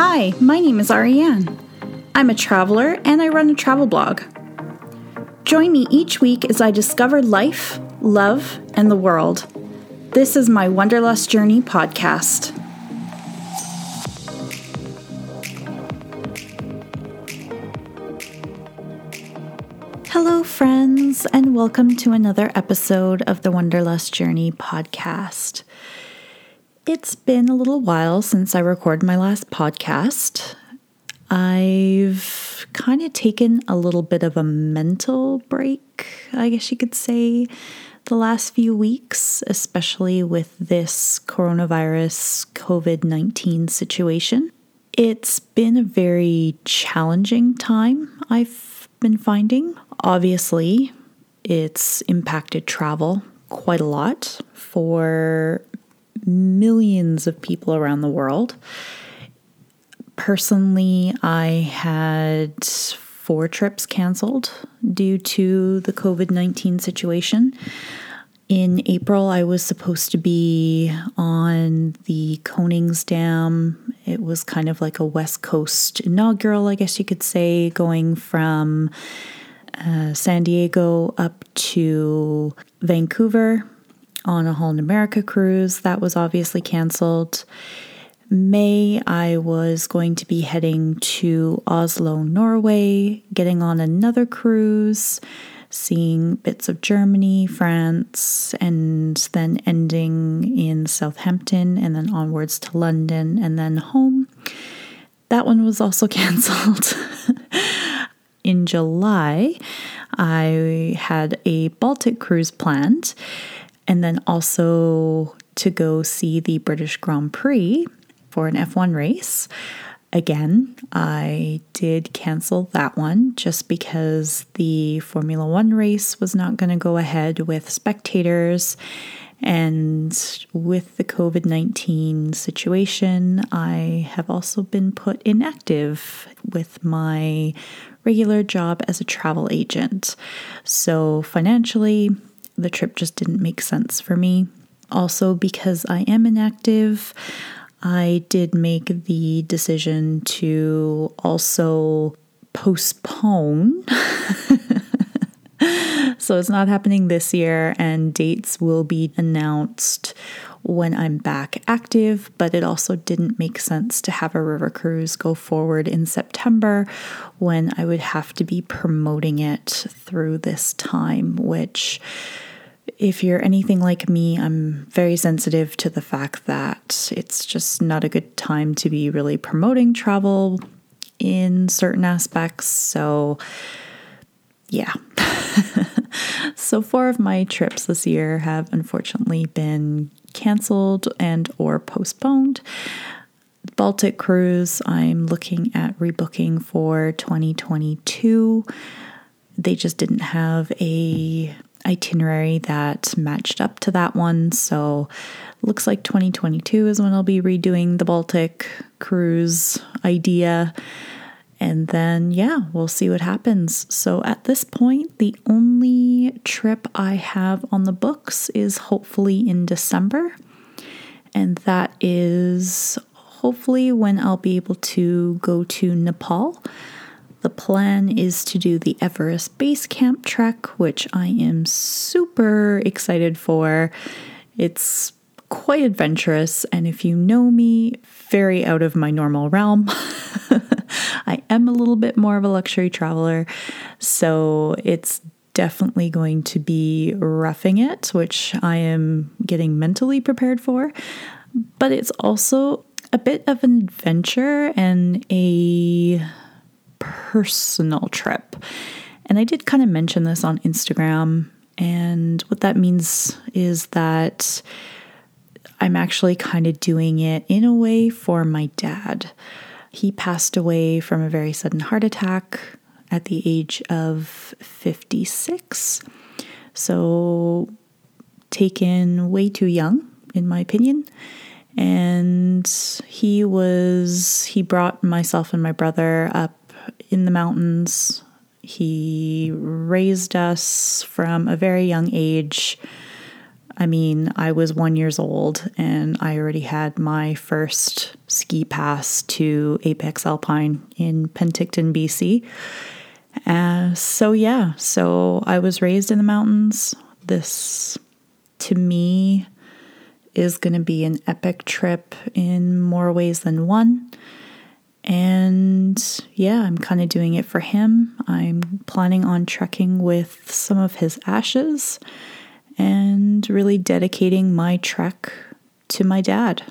Hi, my name is Ariane. I'm a traveler and I run a travel blog. Join me each week as I discover life, love, and the world. This is my Wonderlust Journey podcast. Hello, friends, and welcome to another episode of the Wonderlust Journey podcast. It's been a little while since I recorded my last podcast. I've kind of taken a little bit of a mental break, I guess you could say, the last few weeks, especially with this coronavirus COVID 19 situation. It's been a very challenging time, I've been finding. Obviously, it's impacted travel quite a lot for millions of people around the world. Personally, I had four trips canceled due to the COVID 19 situation. In April, I was supposed to be on the Koningsdam. It was kind of like a West Coast inaugural, I guess you could say, going from uh, San Diego up to Vancouver on a Holland America cruise. That was obviously canceled. May, I was going to be heading to Oslo, Norway, getting on another cruise, seeing bits of Germany, France, and then ending in Southampton, and then onwards to London, and then home. That one was also canceled. in July, I had a Baltic cruise planned and then also to go see the British Grand Prix for an F1 race. Again, I did cancel that one just because the Formula One race was not going to go ahead with spectators. And with the COVID 19 situation, I have also been put inactive with my regular job as a travel agent. So, financially, the trip just didn't make sense for me. Also, because I am inactive, I did make the decision to also postpone. so it's not happening this year, and dates will be announced when I'm back active, but it also didn't make sense to have a river cruise go forward in September when I would have to be promoting it through this time, which if you're anything like me, I'm very sensitive to the fact that it's just not a good time to be really promoting travel in certain aspects. So, yeah. so four of my trips this year have unfortunately been canceled and or postponed. Baltic cruise, I'm looking at rebooking for 2022. They just didn't have a itinerary that matched up to that one. So looks like 2022 is when I'll be redoing the Baltic cruise idea. And then, yeah, we'll see what happens. So at this point, the only trip I have on the books is hopefully in December. And that is hopefully when I'll be able to go to Nepal. The plan is to do the Everest Base Camp trek, which I am super excited for. It's quite adventurous, and if you know me, very out of my normal realm. I am a little bit more of a luxury traveler, so it's definitely going to be roughing it, which I am getting mentally prepared for. But it's also a bit of an adventure and a personal trip. And I did kind of mention this on Instagram. And what that means is that I'm actually kind of doing it in a way for my dad. He passed away from a very sudden heart attack at the age of 56. So, taken way too young, in my opinion. And he was, he brought myself and my brother up in the mountains. He raised us from a very young age. I mean, I was one years old and I already had my first ski pass to Apex Alpine in Penticton, BC. Uh, so yeah, so I was raised in the mountains. This, to me, is going to be an epic trip in more ways than one. And yeah, I'm kind of doing it for him. I'm planning on trekking with some of his ashes and really dedicating my trek to my dad.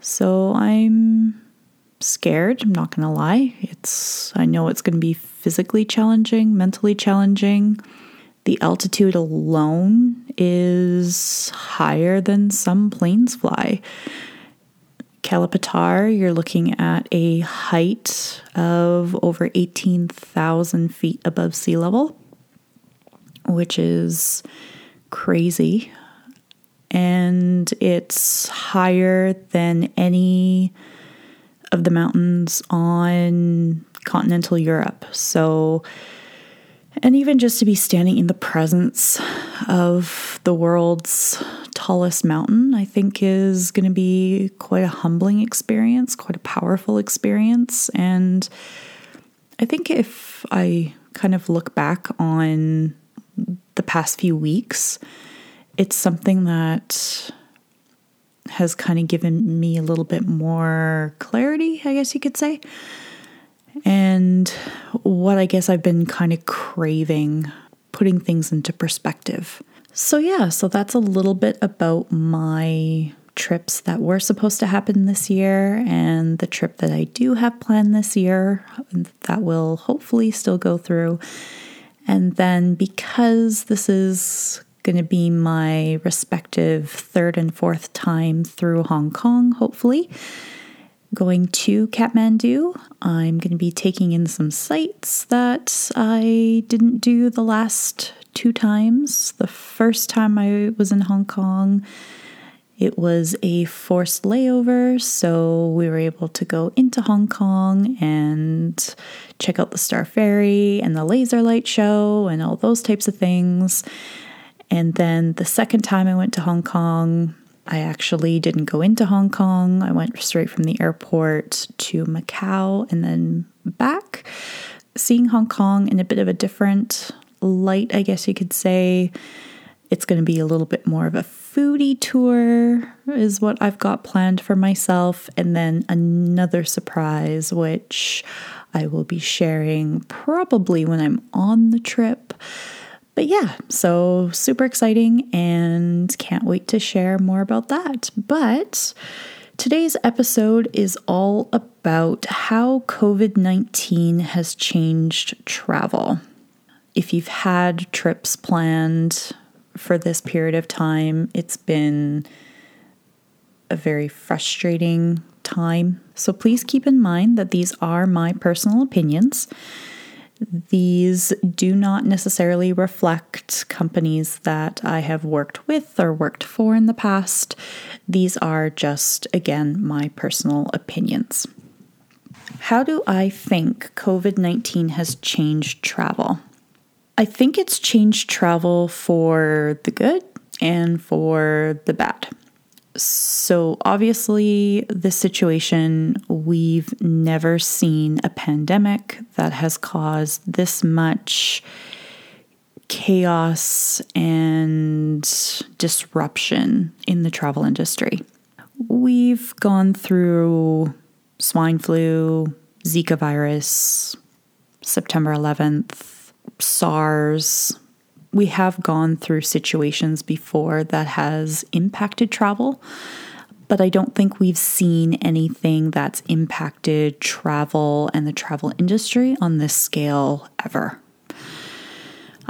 So I'm scared, I'm not going to lie. It's I know it's going to be physically challenging, mentally challenging. The altitude alone is higher than some planes fly. Kala Patthar, you're looking at a height of over 18,000 feet above sea level, which is crazy. And it's higher than any of the mountains on continental Europe. So, and even just to be standing in the presence of the world's tallest mountain, I think is going to be quite a humbling experience, quite a powerful experience. And I think if I kind of look back on the past few weeks, it's something that has kind of given me a little bit more clarity, I guess you could say. And what I guess I've been kind of craving, putting things into perspective. So, yeah, so that's a little bit about my trips that were supposed to happen this year and the trip that I do have planned this year that will hopefully still go through. And then because this is going to be my respective third and fourth time through Hong Kong, hopefully. Going to Kathmandu, I'm going to be taking in some sights that I didn't do the last two times. The first time I was in Hong Kong, it was a forced layover, so we were able to go into Hong Kong and check out the Star Ferry and the laser light show and all those types of things. And then the second time I went to Hong Kong, I actually didn't go into Hong Kong. I went straight from the airport to Macau and then back, seeing Hong Kong in a bit of a different light, I guess you could say. It's going to be a little bit more of a foodie tour, is what I've got planned for myself. And then another surprise, which I will be sharing probably when I'm on the trip. But yeah, so super exciting and can't wait to share more about that. But today's episode is all about how COVID 19 has changed travel. If you've had trips planned for this period of time, it's been a very frustrating time. So please keep in mind that these are my personal opinions. These do not necessarily reflect companies that I have worked with or worked for in the past. These are just, again, my personal opinions. How do I think COVID 19 has changed travel? I think it's changed travel for the good and for the bad. So, obviously, this situation, we've never seen a pandemic that has caused this much chaos and disruption in the travel industry. We've gone through swine flu, Zika virus, September 11th, SARS, we have gone through situations before that has impacted travel, but I don't think we've seen anything that's impacted travel and the travel industry on this scale ever.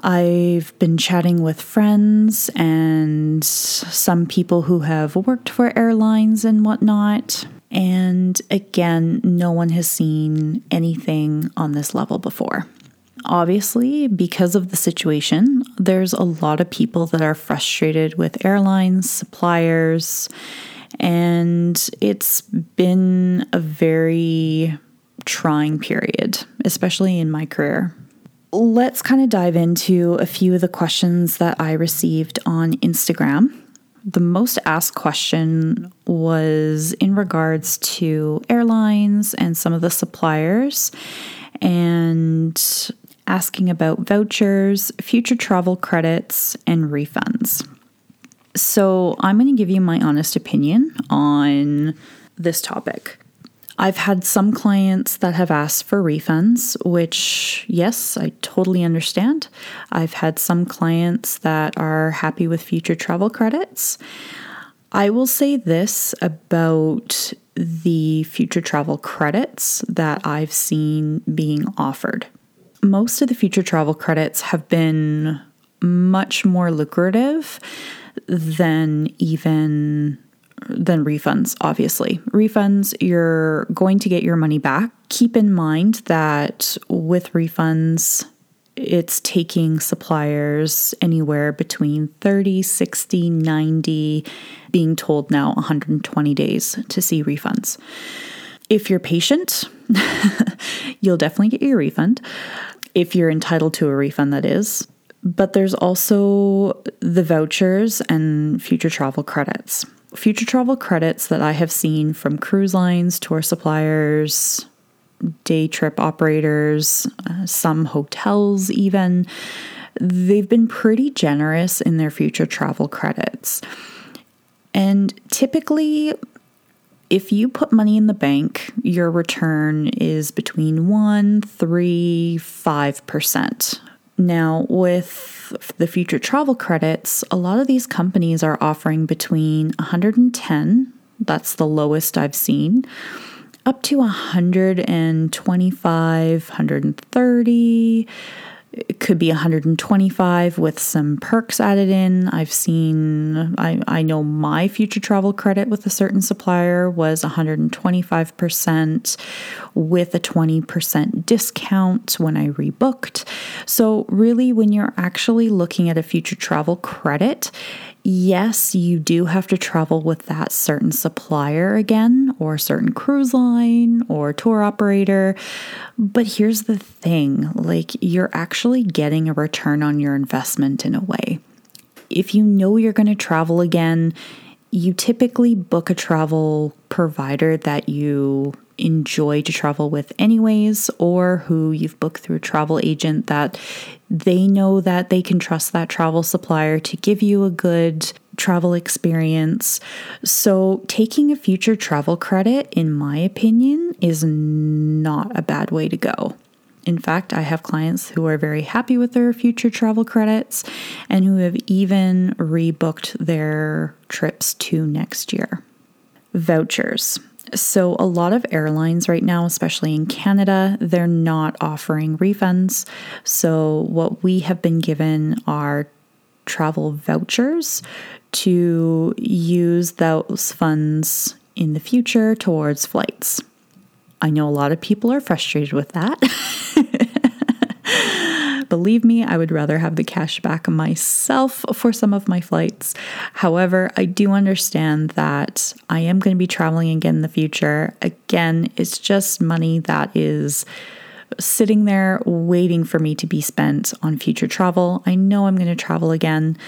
I've been chatting with friends and some people who have worked for airlines and whatnot. And again, no one has seen anything on this level before. Obviously, because of the situation, there's a lot of people that are frustrated with airlines, suppliers, and it's been a very trying period, especially in my career. let's kind of dive into a few of the questions that I received on Instagram. The most asked question was in regards to airlines and some of the suppliers, and asking about vouchers, future travel credits, and refunds. So, I'm going to give you my honest opinion on this topic. I've had some clients that have asked for refunds, which, yes, I totally understand. I've had some clients that are happy with future travel credits. I will say this about the future travel credits that I've seen being offered. Most of the future travel credits have been much more lucrative than even than refunds, obviously. Refunds, you're going to get your money back. Keep in mind that with refunds, it's taking suppliers anywhere between 30, 60, 90, being told now 120 days to see refunds. If you're patient, you'll definitely get your refund. If you're entitled to a refund, that is. But there's also the vouchers and future travel credits future travel credits that I have seen from cruise lines, tour suppliers, day trip operators, uh, some hotels, even, they've been pretty generous in their future travel credits. And typically, if you put money in the bank, your return is between 1, 3, 5%. Now, with the future travel credits, a lot of these companies are offering between 110, that's the lowest I've seen, up to 125, 130 it could be 125 with some perks added in. I've seen, I, I know my future travel credit with a certain supplier was 125% with a 20% discount when I rebooked. So, really, when you're actually looking at a future travel credit, yes, you do have to travel with that certain supplier again, or certain cruise line or tour operator. But here's the thing like, you're actually getting a return on your investment in a way. If you know you're going to travel again, you typically book a travel provider that you enjoy to travel with anyways or who you've booked through a travel agent that they know that they can trust that travel supplier to give you a good travel experience. So, taking a future travel credit, in my opinion, is not a bad way to go. In fact, I have clients who are very happy with their future travel credits and who have even rebooked their trips to next year. Vouchers. So, a lot of airlines right now, especially in Canada, they're not offering refunds. So, what we have been given are travel vouchers to use those funds in the future towards flights. I know a lot of people are frustrated with that. Believe me, I would rather have the cash back myself for some of my flights. However, I do understand that I am going to be traveling again in the future. Again, it's just money that is sitting there waiting for me to be spent on future travel. I know I'm going to travel again.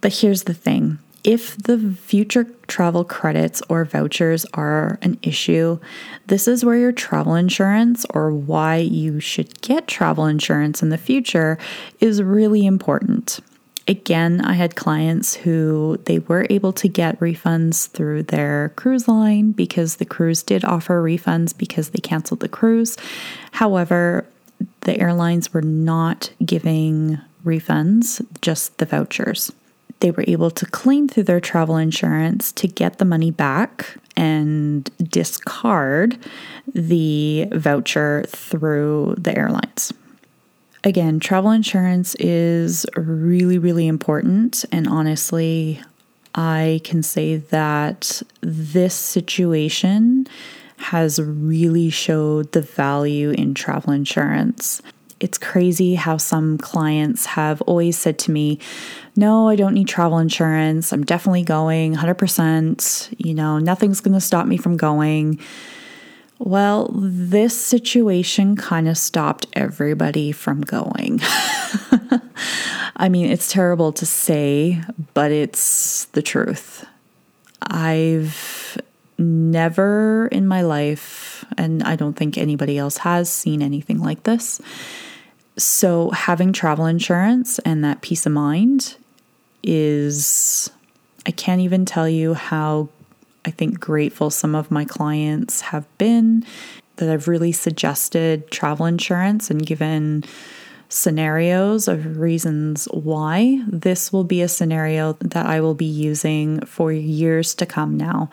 But here's the thing if the future travel credits or vouchers are an issue, this is where your travel insurance or why you should get travel insurance in the future is really important. Again, I had clients who they were able to get refunds through their cruise line because the cruise did offer refunds because they canceled the cruise. However, the airlines were not giving refunds, just the vouchers they were able to claim through their travel insurance to get the money back and discard the voucher through the airlines. Again, travel insurance is really, really important. And honestly, I can say that this situation has really showed the value in travel insurance it's crazy how some clients have always said to me, No, I don't need travel insurance. I'm definitely going 100%. You know, nothing's going to stop me from going. Well, this situation kind of stopped everybody from going. I mean, it's terrible to say, but it's the truth. I've never in my life, and I don't think anybody else has seen anything like this. So, having travel insurance and that peace of mind is, I can't even tell you how I think grateful some of my clients have been that I've really suggested travel insurance and given scenarios of reasons why this will be a scenario that I will be using for years to come now.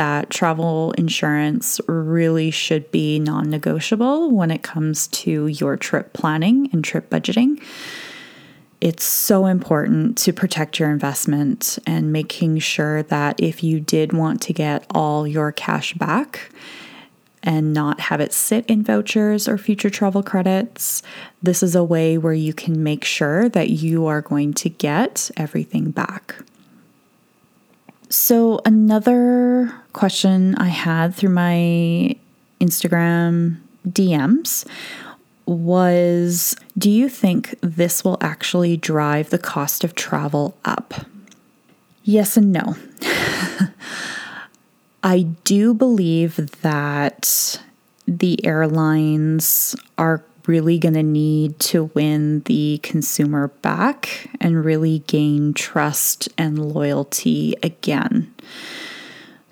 That travel insurance really should be non negotiable when it comes to your trip planning and trip budgeting it's so important to protect your investment and making sure that if you did want to get all your cash back and not have it sit in vouchers or future travel credits, this is a way where you can make sure that you are going to get everything back. So, another question I had through my Instagram DMs was Do you think this will actually drive the cost of travel up? Yes and no. I do believe that the airlines are really going to need to win the consumer back and really gain trust and loyalty again.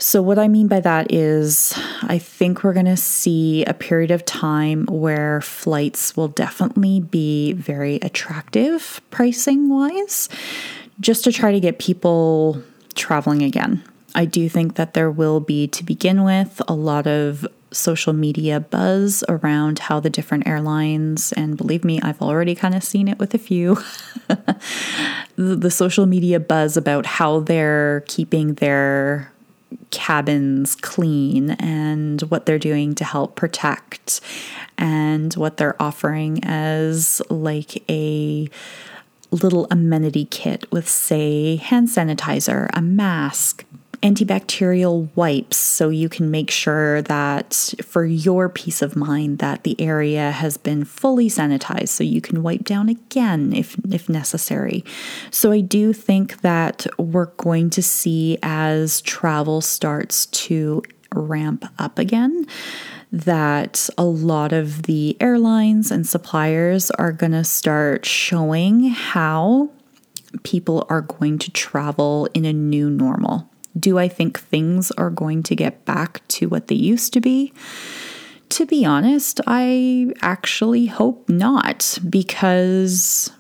So, what I mean by that is, I think we're going to see a period of time where flights will definitely be very attractive pricing wise, just to try to get people traveling again. I do think that there will be, to begin with, a lot of social media buzz around how the different airlines, and believe me, I've already kind of seen it with a few, the, the social media buzz about how they're keeping their cabins clean and what they're doing to help protect and what they're offering as like a little amenity kit with, say, hand sanitizer, a mask, antibacterial wipes so you can make sure that for your peace of mind that the area has been fully sanitized so you can wipe down again if if necessary. So I do think that we're going to see as travel starts to ramp up again that a lot of the airlines and suppliers are going to start showing how people are going to travel in a new normal. Do I think things are going to get back to what they used to be? To be honest, I actually hope not because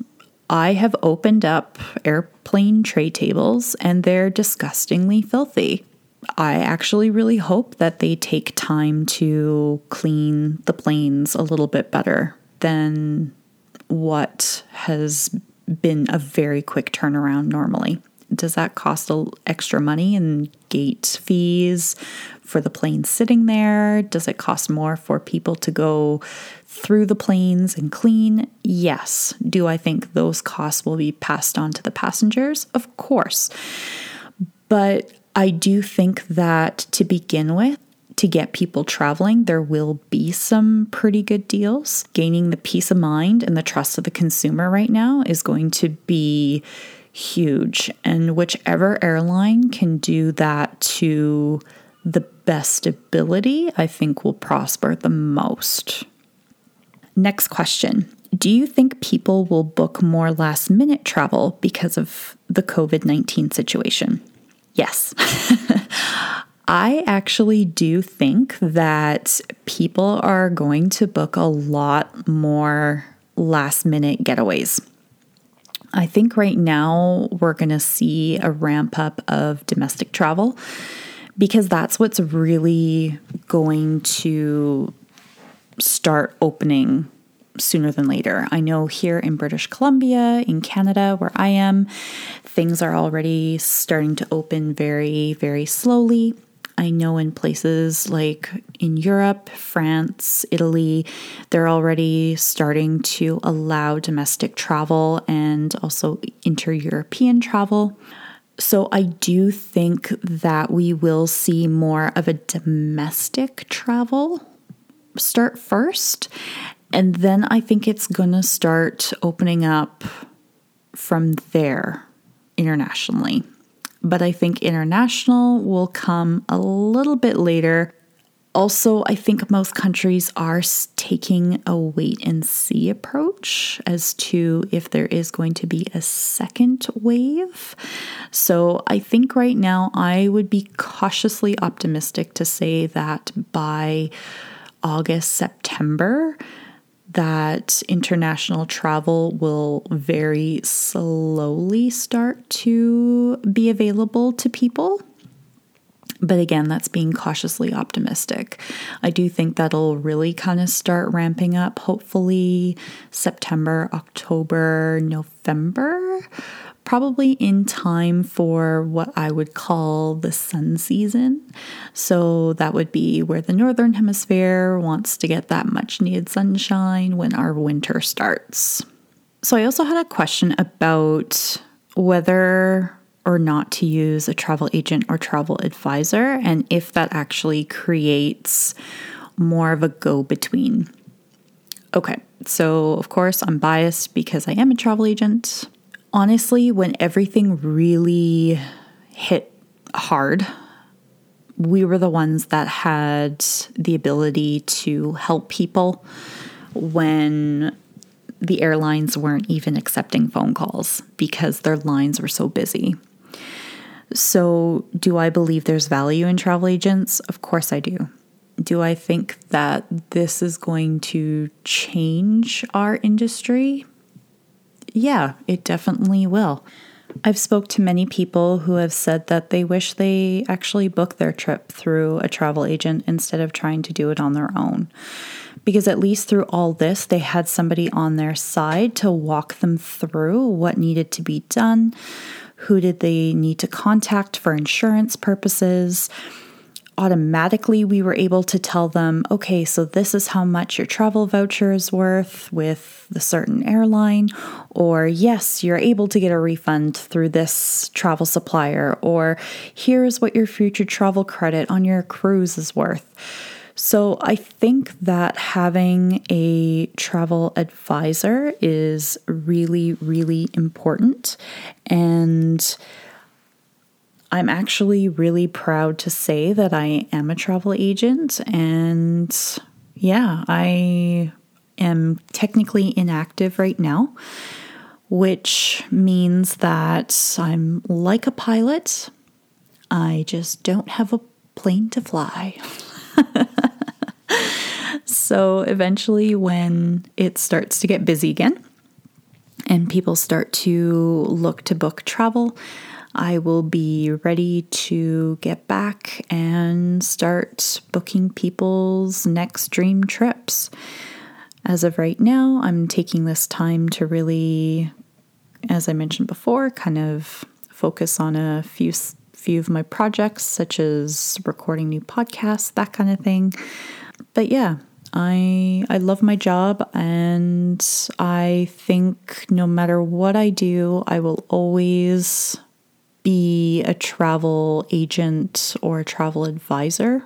I have opened up airplane tray tables and they're disgustingly filthy. I actually really hope that they take time to clean the planes a little bit better than what has been a very quick turnaround normally does that cost a, extra money in gate fees for the plane sitting there? Does it cost more for people to go through the planes and clean? Yes. Do I think those costs will be passed on to the passengers? Of course. But I do think that to begin with, to get people traveling, there will be some pretty good deals. Gaining the peace of mind and the trust of the consumer right now is going to be huge. And whichever airline can do that to the best ability, I think will prosper the most. Next question Do you think people will book more last minute travel because of the COVID 19 situation? Yes. I actually do think that people are going to book a lot more last minute getaways. I think right now we're going to see a ramp up of domestic travel because that's what's really going to start opening sooner than later. I know here in British Columbia, in Canada, where I am, things are already starting to open very, very slowly. I know in places like in Europe, France, Italy, they're already starting to allow domestic travel and also inter European travel. So I do think that we will see more of a domestic travel start first. And then I think it's going to start opening up from there internationally. But I think international will come a little bit later also, I think most countries are taking a wait and see approach as to if there is going to be a second wave. So, I think right now I would be cautiously optimistic to say that by August, September, that international travel will very slowly start to be available to people. But again, that's being cautiously optimistic. I do think that'll really kind of start ramping up, hopefully September, October, November, probably in time for what I would call the sun season. So that would be where the northern hemisphere wants to get that much needed sunshine when our winter starts. So I also had a question about whether or not to use a travel agent or travel advisor, and if that actually creates more of a go between. Okay, so of course, I'm biased because I am a travel agent. Honestly, when everything really hit hard, we were the ones that had the ability to help people when the airlines weren't even accepting phone calls because their lines were so busy. So, do I believe there's value in travel agents? Of course I do. Do I think that this is going to change our industry? Yeah, it definitely will. I've spoke to many people who have said that they wish they actually booked their trip through a travel agent instead of trying to do it on their own. Because at least through all this, they had somebody on their side to walk them through what needed to be done, who did they need to contact for insurance purposes? Automatically, we were able to tell them, okay, so this is how much your travel voucher is worth with the certain airline, or yes, you're able to get a refund through this travel supplier, or here's what your future travel credit on your cruise is worth. So I think that having a travel advisor is really, really important. And I'm actually really proud to say that I am a travel agent. And yeah, I am technically inactive right now, which means that I'm like a pilot. I just don't have a plane to fly. so eventually, when it starts to get busy again and people start to look to book travel, I will be ready to get back and start booking people's next dream trips. As of right now, I'm taking this time to really, as I mentioned before, kind of focus on a few few of my projects, such as recording new podcasts, that kind of thing. But yeah, I I love my job and I think no matter what I do, I will always be a travel agent or a travel advisor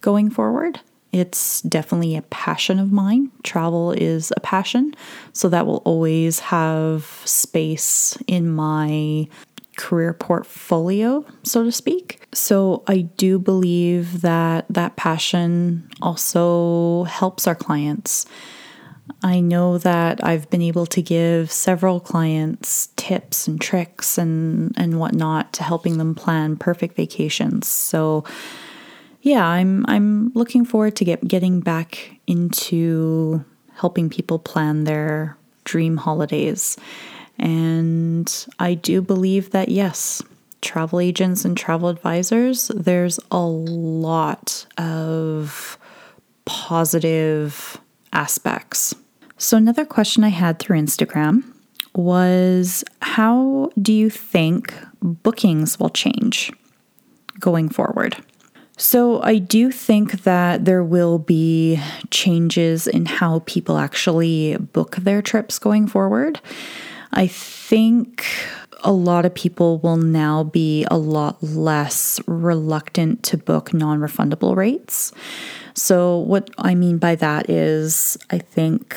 going forward. It's definitely a passion of mine. Travel is a passion, so that will always have space in my career portfolio, so to speak. So I do believe that that passion also helps our clients. I know that I've been able to give several clients tips and tricks and, and whatnot to helping them plan perfect vacations. So yeah, I'm I'm looking forward to get getting back into helping people plan their dream holidays and I do believe that, yes, travel agents and travel advisors, there's a lot of positive aspects. So, another question I had through Instagram was How do you think bookings will change going forward? So, I do think that there will be changes in how people actually book their trips going forward. I think a lot of people will now be a lot less reluctant to book non refundable rates. So, what I mean by that is, I think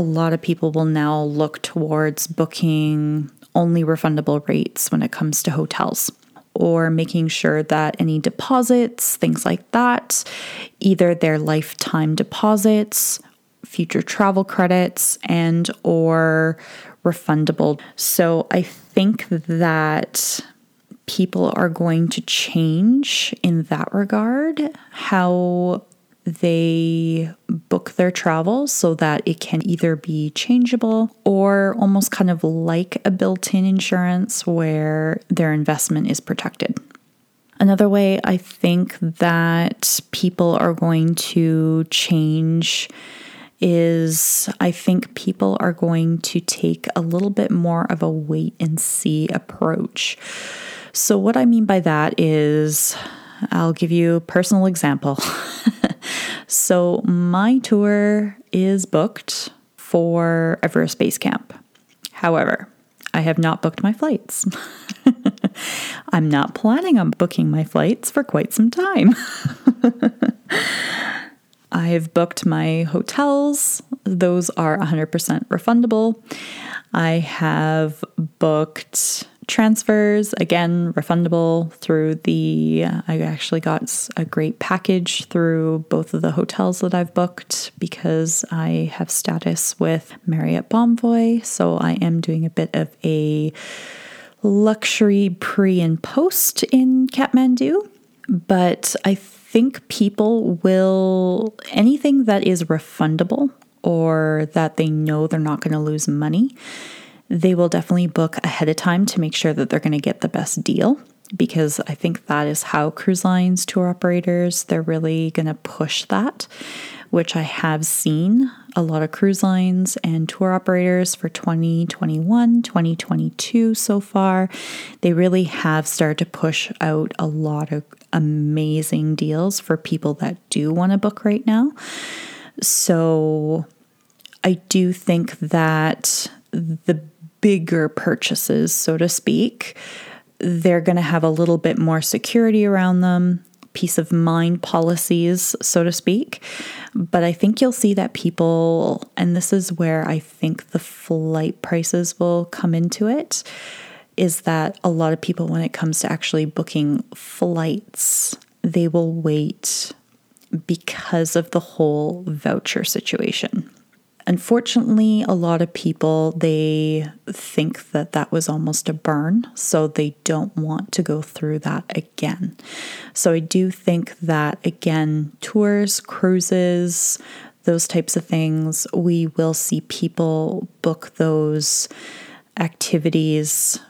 a lot of people will now look towards booking only refundable rates when it comes to hotels or making sure that any deposits, things like that, either their lifetime deposits, future travel credits and or refundable. So I think that people are going to change in that regard how they book their travel so that it can either be changeable or almost kind of like a built in insurance where their investment is protected. Another way I think that people are going to change is I think people are going to take a little bit more of a wait and see approach. So, what I mean by that is, I'll give you a personal example. so, my tour is booked for Everest Base Camp. However, I have not booked my flights. I'm not planning on booking my flights for quite some time. I've booked my hotels, those are 100% refundable. I have booked transfers, again, refundable through the. I actually got a great package through both of the hotels that I've booked because I have status with Marriott Bonvoy. So I am doing a bit of a luxury pre and post in Kathmandu. But I think people will, anything that is refundable or that they know they're not going to lose money, they will definitely book ahead of time to make sure that they're going to get the best deal because I think that is how cruise lines tour operators they're really going to push that which I have seen a lot of cruise lines and tour operators for 2021, 2022 so far. They really have started to push out a lot of amazing deals for people that do want to book right now. So I do think that the bigger purchases, so to speak, they're going to have a little bit more security around them peace of mind policies, so to speak. But I think you'll see that people, and this is where I think the flight prices will come into it, is that a lot of people, when it comes to actually booking flights, they will wait because of the whole voucher situation. Unfortunately, a lot of people they think that that was almost a burn, so they don't want to go through that again. So I do think that again, tours, cruises, those types of things, we will see people book those activities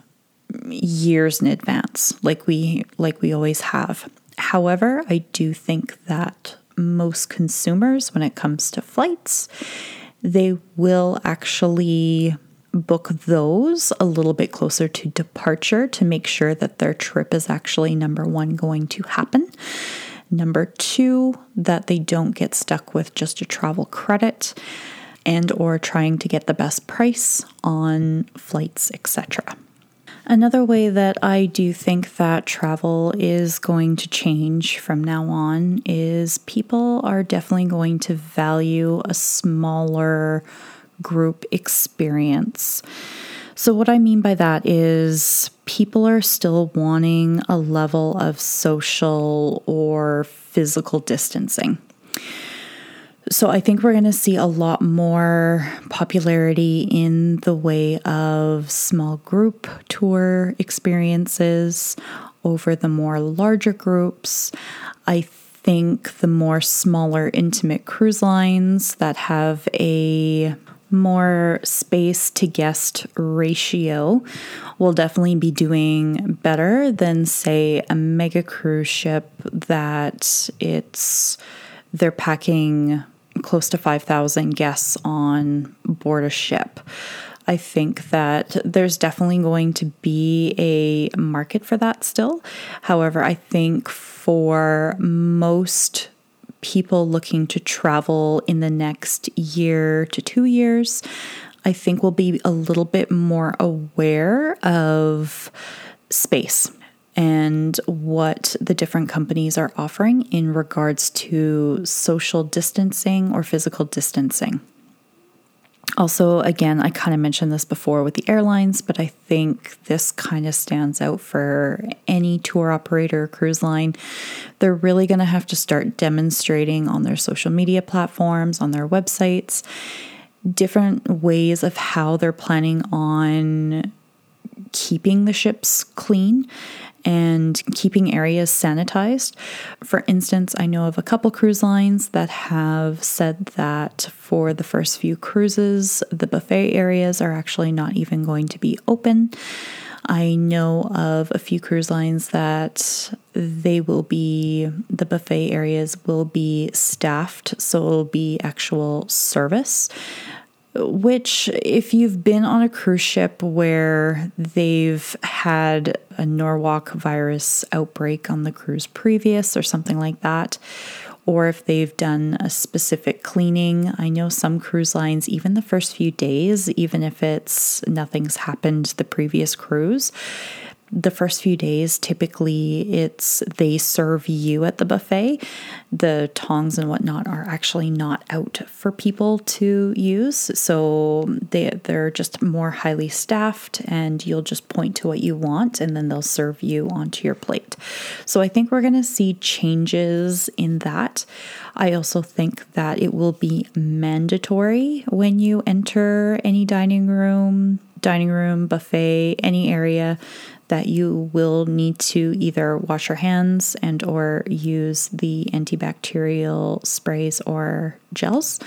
years in advance like we like we always have. However, I do think that most consumers when it comes to flights they will actually book those a little bit closer to departure to make sure that their trip is actually number one going to happen. Number two, that they don't get stuck with just a travel credit and or trying to get the best price on flights, etc. Another way that I do think that travel is going to change from now on is people are definitely going to value a smaller group experience. So, what I mean by that is people are still wanting a level of social or physical distancing. So I think we're going to see a lot more popularity in the way of small group tour experiences over the more larger groups. I think the more smaller, intimate cruise lines that have a more space to guest ratio will definitely be doing better than, say, a mega cruise ship that it's they're packing close to 5,000 guests on board a ship. I think that there's definitely going to be a market for that still. However, I think for most people looking to travel in the next year to two years, I think we'll be a little bit more aware of space and what the different companies are offering in regards to social distancing or physical distancing. Also, again, I kind of mentioned this before with the airlines, but I think this kind of stands out for any tour operator, cruise line. They're really going to have to start demonstrating on their social media platforms, on their websites, different ways of how they're planning on keeping the ships clean and keeping areas sanitized. For instance, I know of a couple cruise lines that have said that for the first few cruises, the buffet areas are actually not even going to be open. I know of a few cruise lines that they will be, the buffet areas will be staffed, so it'll be actual service which, if you've been on a cruise ship where they've had a Norwalk virus outbreak on the cruise previous or something like that, or if they've done a specific cleaning. I know some cruise lines, even the first few days, even if it's nothing's happened the previous cruise, the first few days typically it's they serve you at the buffet. The tongs and whatnot are actually not out for people to use. So they they're just more highly staffed and you'll just point to what you want and then they'll serve you onto your plate. So i think we're going to see changes in that. I also think that it will be mandatory when you enter any dining room dining room buffet any area that you will need to either wash your hands and or use the antibacterial sprays or gels.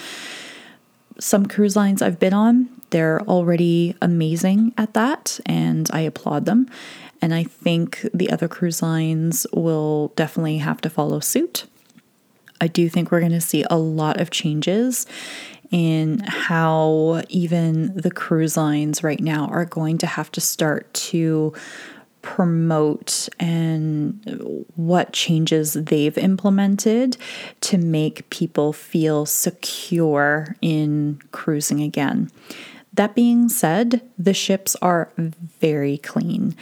Some cruise lines I've been on, they're already amazing at that and I applaud them. And I think the other cruise lines will definitely have to follow suit. I do think we're going to see a lot of changes in how even the cruise lines right now are going to have to start to promote and what changes they've implemented to make people feel secure in cruising again. That being said, the ships are very clean.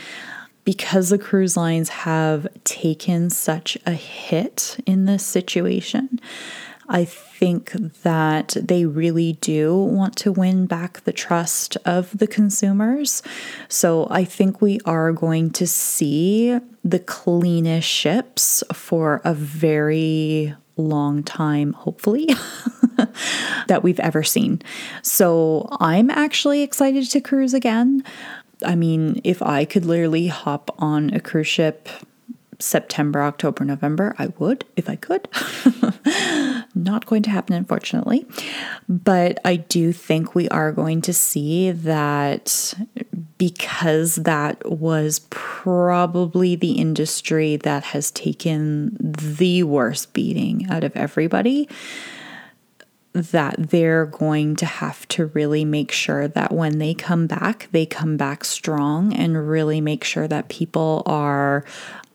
Because the cruise lines have taken such a hit in this situation, I think that they really do want to win back the trust of the consumers. So I think we are going to see the cleanest ships for a very long time, hopefully, that we've ever seen. So I'm actually excited to cruise again. I mean, if I could literally hop on a cruise ship September, October, November, I would if I could. Not going to happen, unfortunately. But I do think we are going to see that because that was probably the industry that has taken the worst beating out of everybody that they're going to have to really make sure that when they come back, they come back strong and really make sure that people are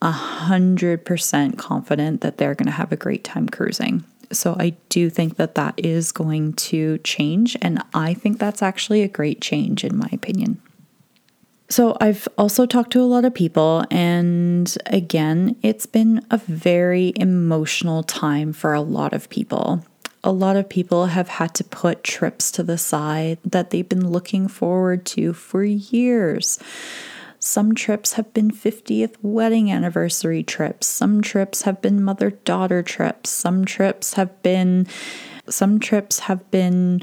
100% confident that they're going to have a great time cruising. So I do think that that is going to change. And I think that's actually a great change, in my opinion. So, I've also talked to a lot of people, and again, it's been a very emotional time for a lot of people. A lot of people have had to put trips to the side that they've been looking forward to for years. Some trips have been 50th wedding anniversary trips. Some trips have been mother daughter trips. Some trips have been some trips have been,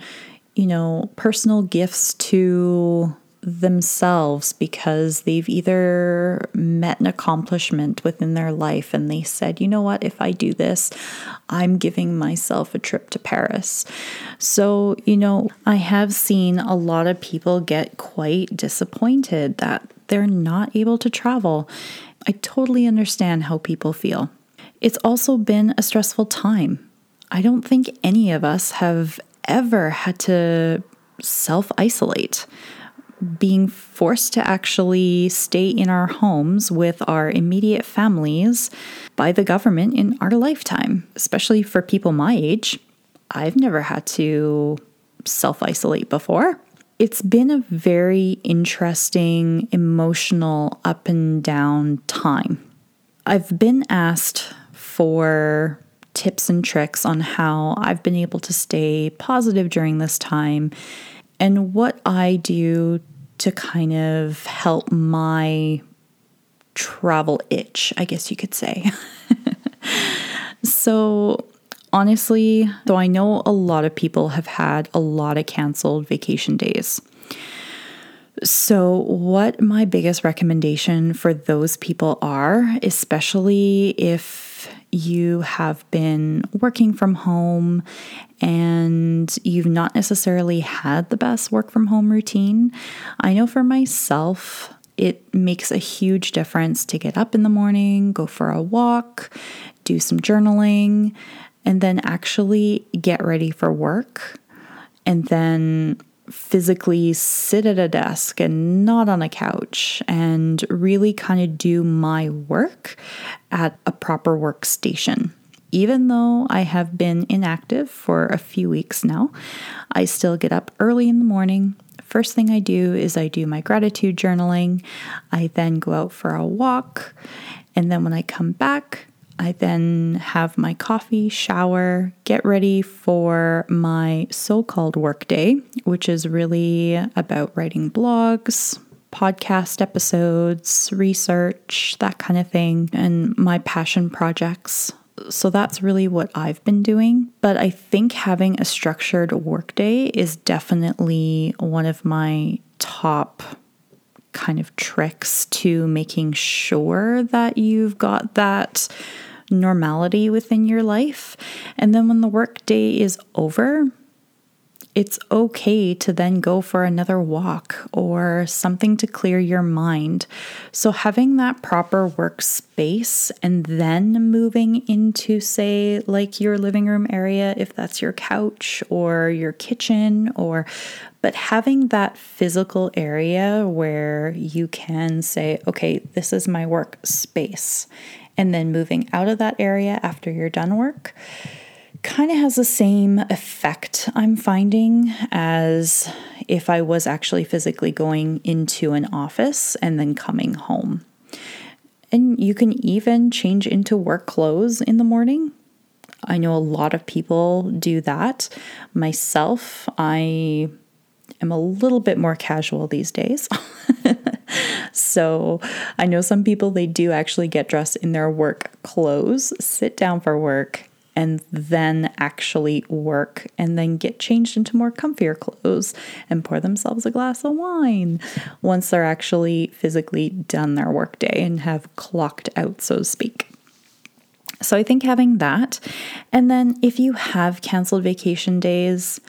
you know, personal gifts to themselves because they've either met an accomplishment within their life and they said, you know what, if I do this, I'm giving myself a trip to Paris. So, you know, I have seen a lot of people get quite disappointed that they're not able to travel. I totally understand how people feel. It's also been a stressful time. I don't think any of us have ever had to self isolate. Being forced to actually stay in our homes with our immediate families by the government in our lifetime, especially for people my age. I've never had to self isolate before it's been a very interesting, emotional, up and down time. I've been asked for tips and tricks on how I've been able to stay positive during this time and what I do to kind of help my travel itch, I guess you could say. so, honestly, though I know a lot of people have had a lot of canceled vacation days. So, what my biggest recommendation for those people are, especially if you have been working from home and you've not necessarily had the best work from home routine, I know for myself, it makes a huge difference to get up in the morning, go for a walk, do some journaling, and then actually get ready for work. And then physically sit at a desk and not on a couch and really kind of do my work at a proper workstation. Even though I have been inactive for a few weeks now, I still get up early in the morning. First thing I do is I do my gratitude journaling. I then go out for a walk. And then when I come back, I then have my coffee, shower, get ready for my so called workday, which is really about writing blogs, podcast episodes, research, that kind of thing, and my passion projects. So that's really what I've been doing. But I think having a structured workday is definitely one of my top kind of tricks to making sure that you've got that normality within your life. And then when the workday is over, it's okay to then go for another walk or something to clear your mind. So, having that proper workspace and then moving into, say, like your living room area, if that's your couch or your kitchen, or but having that physical area where you can say, okay, this is my workspace, and then moving out of that area after you're done work kind of has the same effect I'm finding as if I was actually physically going into an office and then coming home. And you can even change into work clothes in the morning. I know a lot of people do that. Myself, I am a little bit more casual these days. so I know some people, they do actually get dressed in their work clothes, sit down for work, and then actually work and then get changed into more comfier clothes and pour themselves a glass of wine once they're actually physically done their workday and have clocked out, so to speak. So I think having that, and then if you have canceled vacation days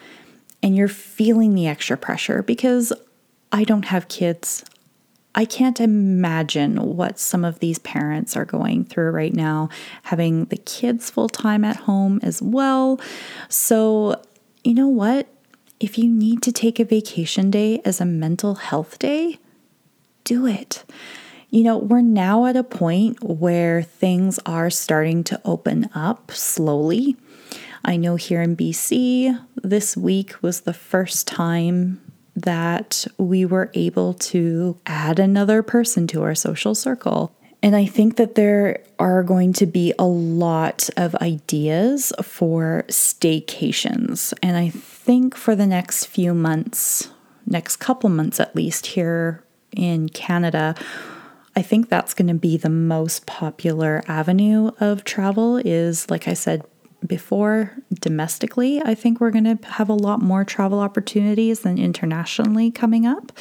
and you're feeling the extra pressure, because I don't have kids, I can't imagine what some of these parents are going through right now, having the kids full time at home as well. So, you know what? If you need to take a vacation day as a mental health day, do it. You know, we're now at a point where things are starting to open up slowly. I know here in BC, this week was the first time that we were able to add another person to our social circle. And I think that there are going to be a lot of ideas for staycations. And I think for the next few months, next couple months at least, here in Canada, I think that's going to be the most popular avenue of travel is like I said before domestically, I think we're going to have a lot more travel opportunities than internationally coming up.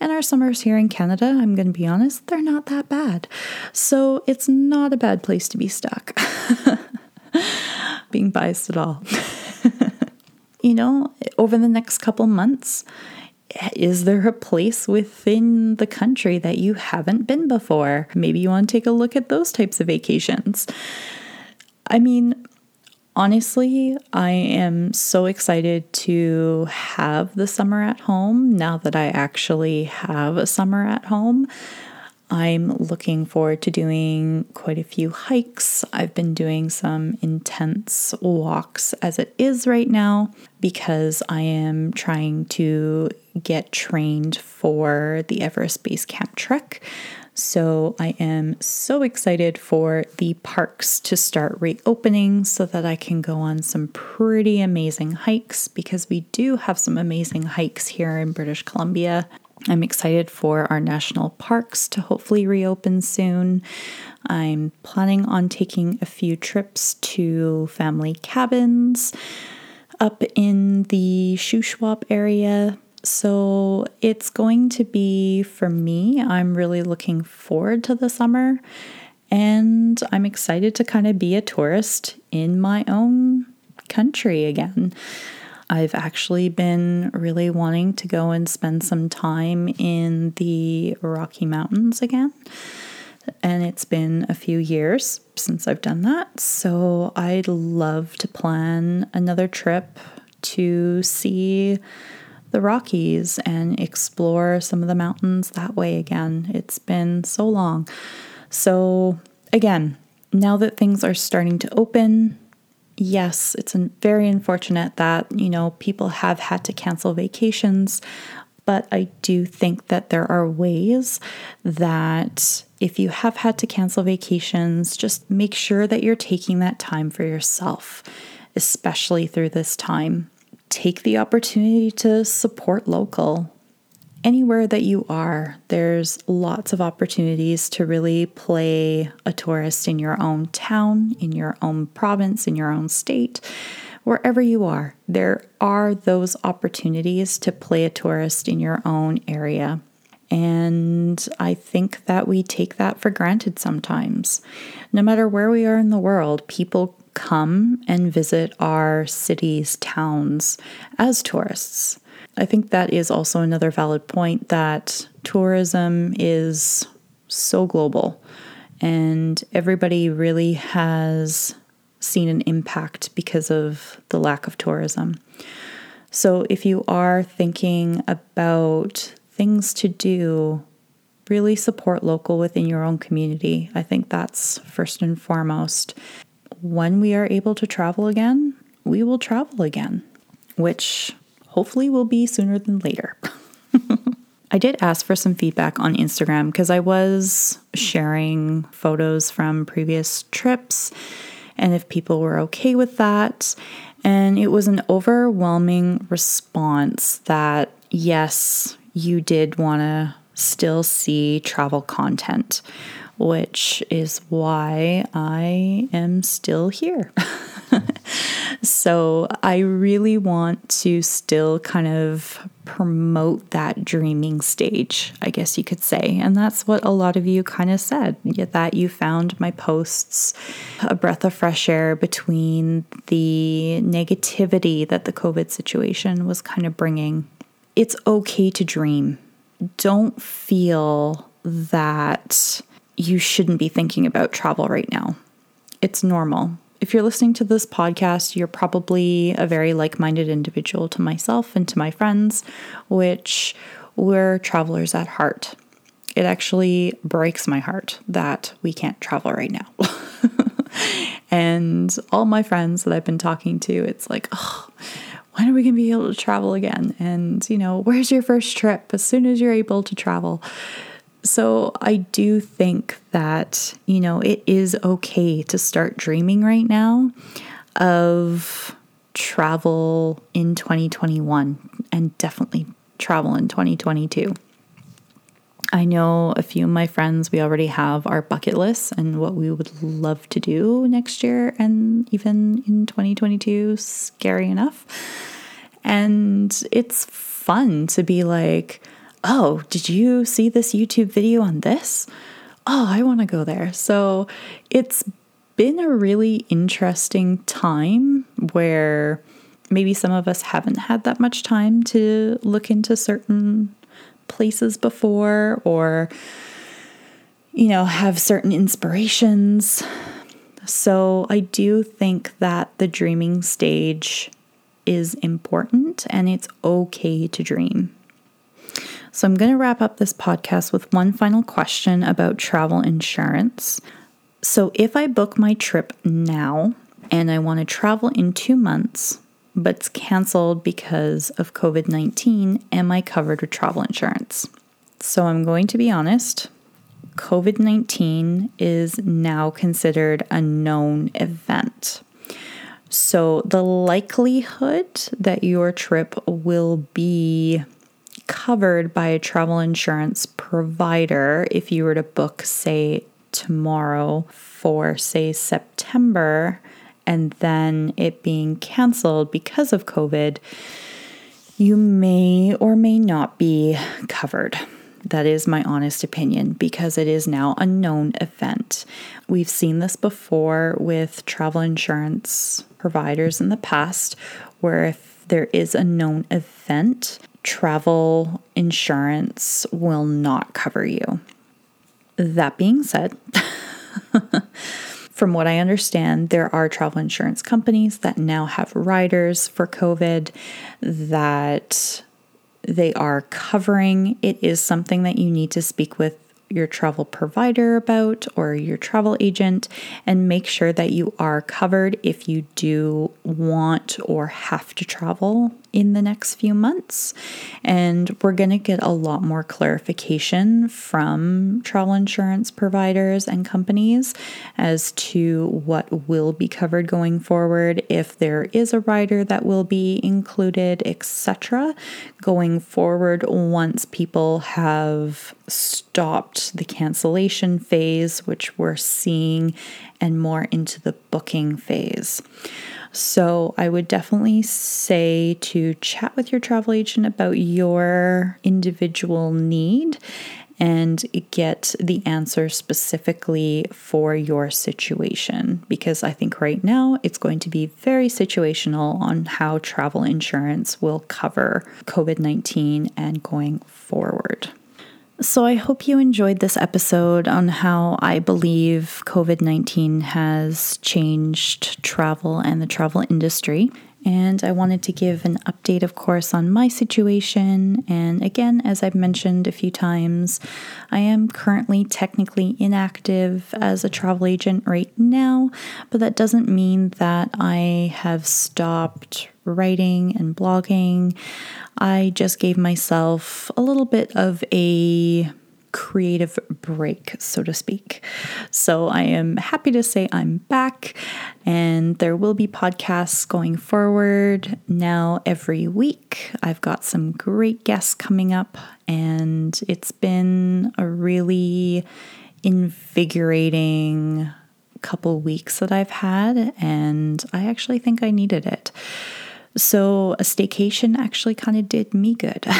And our summers here in Canada, I'm going to be honest, they're not that bad. So it's not a bad place to be stuck. Being biased at all. you know, over the next couple months, is there a place within the country that you haven't been before? Maybe you want to take a look at those types of vacations. I mean, Honestly, I am so excited to have the summer at home now that I actually have a summer at home. I'm looking forward to doing quite a few hikes. I've been doing some intense walks as it is right now because I am trying to get trained for the Everest Base Camp Trek. So I am so excited for the parks to start reopening so that I can go on some pretty amazing hikes because we do have some amazing hikes here in British Columbia. I'm excited for our national parks to hopefully reopen soon. I'm planning on taking a few trips to family cabins up in the Shuswap area. So it's going to be for me, I'm really looking forward to the summer and I'm excited to kind of be a tourist in my own country again. I've actually been really wanting to go and spend some time in the Rocky Mountains again. And it's been a few years since I've done that. So I'd love to plan another trip to see the Rockies and explore some of the mountains that way again. It's been so long. So, again, now that things are starting to open, yes, it's very unfortunate that, you know, people have had to cancel vacations, but I do think that there are ways that if you have had to cancel vacations, just make sure that you're taking that time for yourself, especially through this time. Take the opportunity to support local anywhere that you are, there's lots of opportunities to really play a tourist in your own town, in your own province, in your own state, wherever you are. There are those opportunities to play a tourist in your own area. And I think that we take that for granted sometimes. No matter where we are in the world, people come and visit our cities, towns as tourists. I think that is also another valid point that tourism is so global and everybody really has seen an impact because of the lack of tourism. So if you are thinking about things to do, really support local within your own community. I think that's first and foremost. When we are able to travel again, we will travel again, which hopefully will be sooner than later. I did ask for some feedback on Instagram because I was sharing photos from previous trips and if people were okay with that. And it was an overwhelming response that yes, you did want to still see travel content, which is why I am still here. so I really want to still kind of promote that dreaming stage, I guess you could say. And that's what a lot of you kind of said that you found my posts a breath of fresh air between the negativity that the COVID situation was kind of bringing. It's okay to dream. Don't feel that you shouldn't be thinking about travel right now. It's normal if you're listening to this podcast, you're probably a very like minded individual to myself and to my friends, which we're travelers at heart. It actually breaks my heart that we can't travel right now. and all my friends that I've been talking to, it's like, oh, when are we going to be able to travel again? And, you know, where's your first trip? As soon as you're able to travel. So I do think that, you know, it is okay to start dreaming right now of travel in 2021 and definitely travel in 2022. I know a few of my friends, we already have our bucket lists and what we would love to do next year and even in 2022. Scary enough. And it's fun to be like, oh, did you see this YouTube video on this? Oh, I want to go there. So it's been a really interesting time where maybe some of us haven't had that much time to look into certain places before or, you know, have certain inspirations. So I do think that the dreaming stage is important and it's okay to dream. So, I'm going to wrap up this podcast with one final question about travel insurance. So, if I book my trip now and I want to travel in two months, but it's canceled because of COVID 19, am I covered with travel insurance? So, I'm going to be honest. COVID 19 is now considered a known event. So, the likelihood that your trip will be covered by a travel insurance provider if you were to book, say, tomorrow for, say, September, and then it being canceled because of COVID, you may or may not be covered. That is my honest opinion because it is now a known event. We've seen this before with travel insurance providers in the past, where if there is a known event, travel insurance will not cover you. That being said, from what I understand, there are travel insurance companies that now have riders for COVID that they are covering. It is something that you need to speak with your travel provider about or your travel agent and make sure that you are covered if you do want or have to travel in the next few months. And we're going to get a lot more clarification from travel insurance providers and companies as to what will be covered going forward, if there is a rider that will be included, etc. Going forward, once people have stopped the cancellation phase, which we're seeing, and more into the booking phase. So I would definitely say to chat with your travel agent about your individual need and get the answer specifically for your situation because I think right now it's going to be very situational on how travel insurance will cover COVID 19 and going forward. So, I hope you enjoyed this episode on how I believe COVID 19 has changed travel and the travel industry. And I wanted to give an update, of course, on my situation. And again, as I've mentioned a few times, I am currently technically inactive as a travel agent right now, but that doesn't mean that I have stopped writing and blogging. I just gave myself a little bit of a creative break, so to speak. So I am happy to say I'm back and there will be podcasts going forward now every week. I've got some great guests coming up and it's been a really invigorating couple weeks that I've had and I actually think I needed it. So a staycation actually kind of did me good.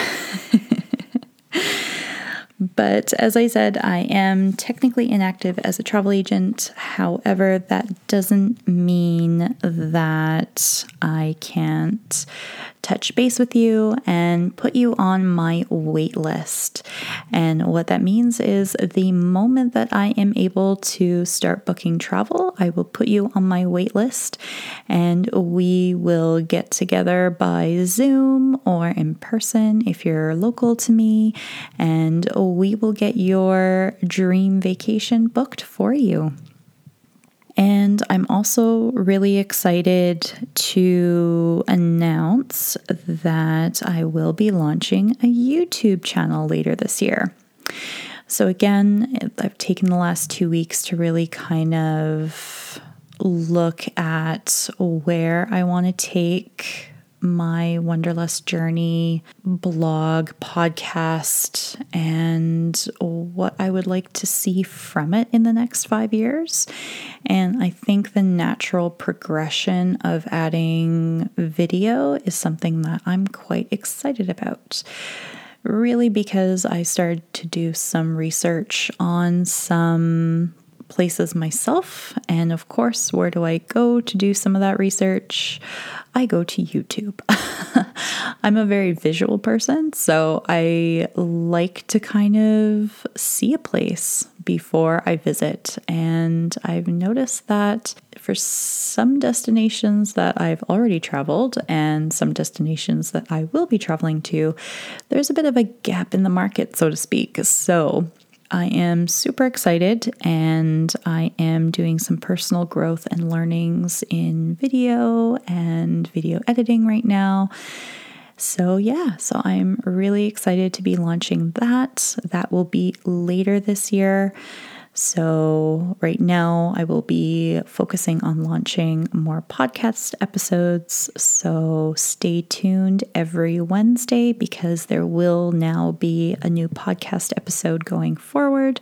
But as I said, I am technically inactive as a travel agent. However, that doesn't mean that I can't touch base with you and put you on my wait list. And what that means is the moment that I am able to start booking travel, I will put you on my wait list and we will get together by Zoom or in person if you're local to me, and we will get your dream vacation booked for you. And I'm also really excited to announce that I will be launching a YouTube channel later this year. So, again, I've taken the last two weeks to really kind of look at where I want to take my Wanderlust Journey blog, podcast, and what I would like to see from it in the next five years. And I think the natural progression of adding video is something that I'm quite excited about. Really, because I started to do some research on some places myself. And of course, where do I go to do some of that research? I go to YouTube. I'm a very visual person, so I like to kind of see a place before I visit. And I've noticed that for some destinations that I've already traveled and some destinations that I will be traveling to, there's a bit of a gap in the market, so to speak. So I am super excited and I am doing some personal growth and learnings in video and video editing right now. So, yeah, so I'm really excited to be launching that. That will be later this year. So, right now, I will be focusing on launching more podcast episodes. So, stay tuned every Wednesday because there will now be a new podcast episode going forward.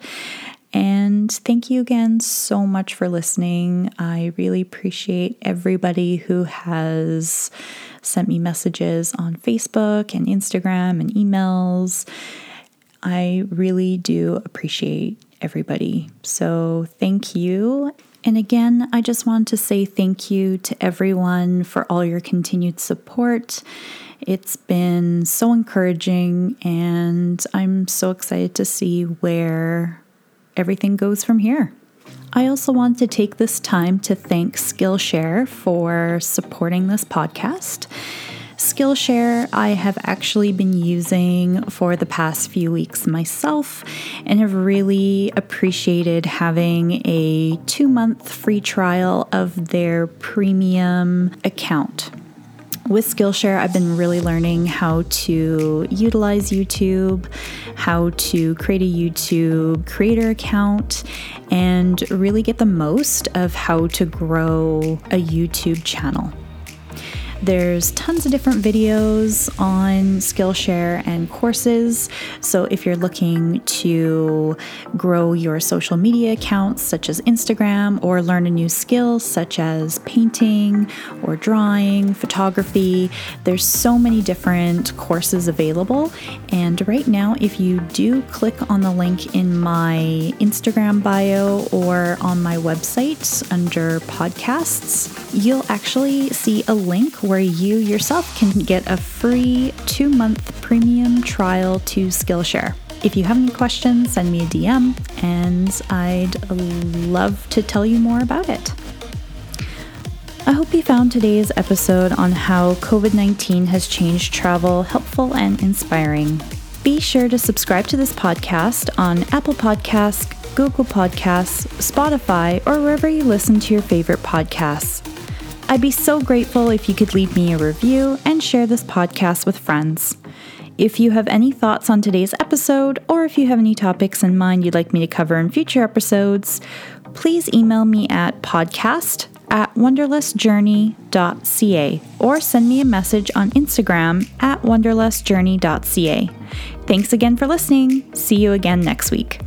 And thank you again so much for listening. I really appreciate everybody who has sent me messages on Facebook and Instagram and emails. I really do appreciate everybody. So thank you. And again, I just want to say thank you to everyone for all your continued support. It's been so encouraging, and I'm so excited to see where everything goes from here. I also want to take this time to thank Skillshare for supporting this podcast. Skillshare, I have actually been using for the past few weeks myself and have really appreciated having a two month free trial of their premium account. With Skillshare, I've been really learning how to utilize YouTube, how to create a YouTube creator account, and really get the most of how to grow a YouTube channel. There's tons of different videos on Skillshare and courses. So if you're looking to grow your social media accounts, such as Instagram, or learn a new skill, such as painting or drawing, photography, there's so many different courses available. And right now, if you do click on the link in my Instagram bio or on my website under podcasts, you'll actually see a link where you yourself can get a free two month premium trial to Skillshare. If you have any questions, send me a DM and I'd love to tell you more about it. I hope you found today's episode on how COVID 19 has changed travel helpful and inspiring. Be sure to subscribe to this podcast on Apple Podcasts, Google Podcasts, Spotify, or wherever you listen to your favorite podcasts. I'd be so grateful if you could leave me a review and share this podcast with friends. If you have any thoughts on today's episode, or if you have any topics in mind you'd like me to cover in future episodes, please email me at podcast at wanderlustjourney.ca or send me a message on Instagram at wanderlustjourney.ca. Thanks again for listening. See you again next week.